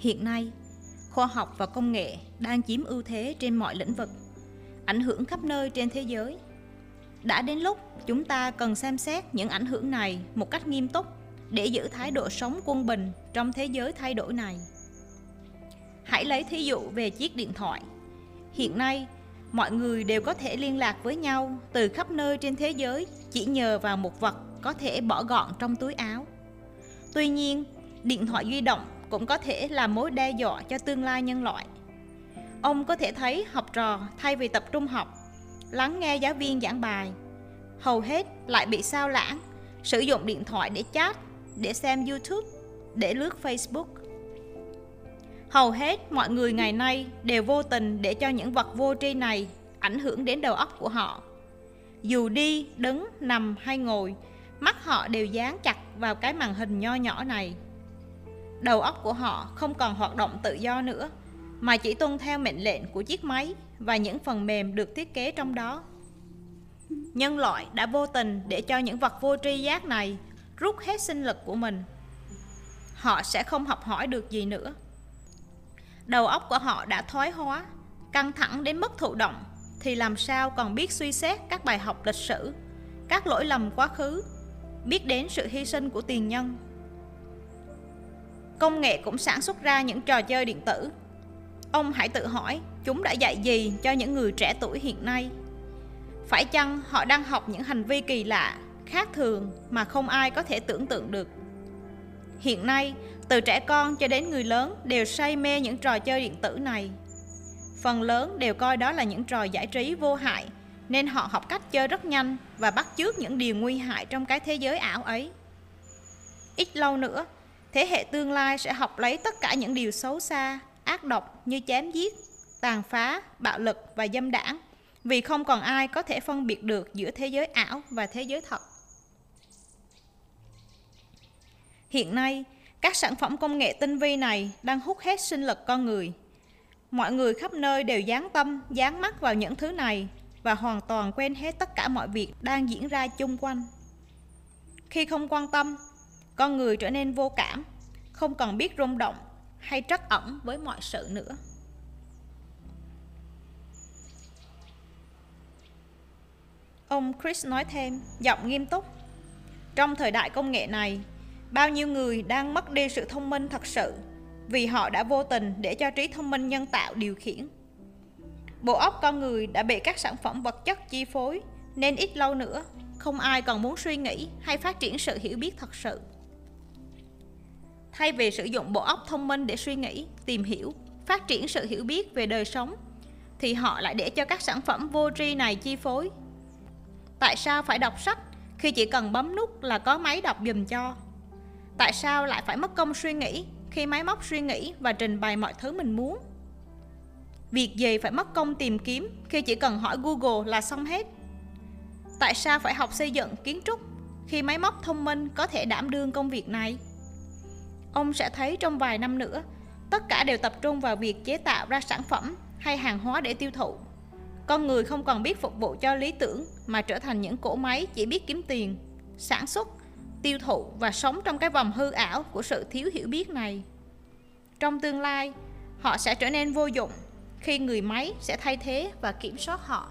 Hiện nay, khoa học và công nghệ đang chiếm ưu thế trên mọi lĩnh vực, ảnh hưởng khắp nơi trên thế giới. Đã đến lúc chúng ta cần xem xét những ảnh hưởng này một cách nghiêm túc để giữ thái độ sống quân bình trong thế giới thay đổi này. Hãy lấy thí dụ về chiếc điện thoại. Hiện nay, mọi người đều có thể liên lạc với nhau từ khắp nơi trên thế giới chỉ nhờ vào một vật có thể bỏ gọn trong túi áo. Tuy nhiên, điện thoại di động cũng có thể là mối đe dọa cho tương lai nhân loại. Ông có thể thấy học trò thay vì tập trung học, lắng nghe giáo viên giảng bài, hầu hết lại bị sao lãng, sử dụng điện thoại để chat, để xem YouTube, để lướt Facebook. Hầu hết mọi người ngày nay đều vô tình để cho những vật vô tri này ảnh hưởng đến đầu óc của họ. Dù đi, đứng, nằm hay ngồi, mắt họ đều dán chặt vào cái màn hình nho nhỏ này. Đầu óc của họ không còn hoạt động tự do nữa, mà chỉ tuân theo mệnh lệnh của chiếc máy và những phần mềm được thiết kế trong đó. Nhân loại đã vô tình để cho những vật vô tri giác này rút hết sinh lực của mình. Họ sẽ không học hỏi được gì nữa. Đầu óc của họ đã thoái hóa, căng thẳng đến mức thụ động thì làm sao còn biết suy xét các bài học lịch sử, các lỗi lầm quá khứ, biết đến sự hy sinh của tiền nhân. Công nghệ cũng sản xuất ra những trò chơi điện tử. Ông hãy tự hỏi, chúng đã dạy gì cho những người trẻ tuổi hiện nay? Phải chăng họ đang học những hành vi kỳ lạ, khác thường mà không ai có thể tưởng tượng được? Hiện nay, từ trẻ con cho đến người lớn đều say mê những trò chơi điện tử này. Phần lớn đều coi đó là những trò giải trí vô hại, nên họ học cách chơi rất nhanh và bắt chước những điều nguy hại trong cái thế giới ảo ấy. Ít lâu nữa, thế hệ tương lai sẽ học lấy tất cả những điều xấu xa, ác độc như chém giết, tàn phá, bạo lực và dâm đảng, vì không còn ai có thể phân biệt được giữa thế giới ảo và thế giới thật. Hiện nay, các sản phẩm công nghệ tinh vi này đang hút hết sinh lực con người. Mọi người khắp nơi đều dán tâm, dán mắt vào những thứ này và hoàn toàn quên hết tất cả mọi việc đang diễn ra chung quanh. Khi không quan tâm, con người trở nên vô cảm, không còn biết rung động hay trắc ẩn với mọi sự nữa. Ông Chris nói thêm, giọng nghiêm túc. Trong thời đại công nghệ này, bao nhiêu người đang mất đi sự thông minh thật sự vì họ đã vô tình để cho trí thông minh nhân tạo điều khiển. Bộ óc con người đã bị các sản phẩm vật chất chi phối nên ít lâu nữa không ai còn muốn suy nghĩ hay phát triển sự hiểu biết thật sự. Thay vì sử dụng bộ óc thông minh để suy nghĩ, tìm hiểu, phát triển sự hiểu biết về đời sống thì họ lại để cho các sản phẩm vô tri này chi phối. Tại sao phải đọc sách khi chỉ cần bấm nút là có máy đọc dùm cho? Tại sao lại phải mất công suy nghĩ khi máy móc suy nghĩ và trình bày mọi thứ mình muốn? Việc gì phải mất công tìm kiếm khi chỉ cần hỏi Google là xong hết? Tại sao phải học xây dựng kiến trúc khi máy móc thông minh có thể đảm đương công việc này? Ông sẽ thấy trong vài năm nữa, tất cả đều tập trung vào việc chế tạo ra sản phẩm hay hàng hóa để tiêu thụ. Con người không còn biết phục vụ cho lý tưởng mà trở thành những cỗ máy chỉ biết kiếm tiền, sản xuất, tiêu thụ và sống trong cái vòng hư ảo của sự thiếu hiểu biết này. Trong tương lai, họ sẽ trở nên vô dụng khi người máy sẽ thay thế và kiểm soát họ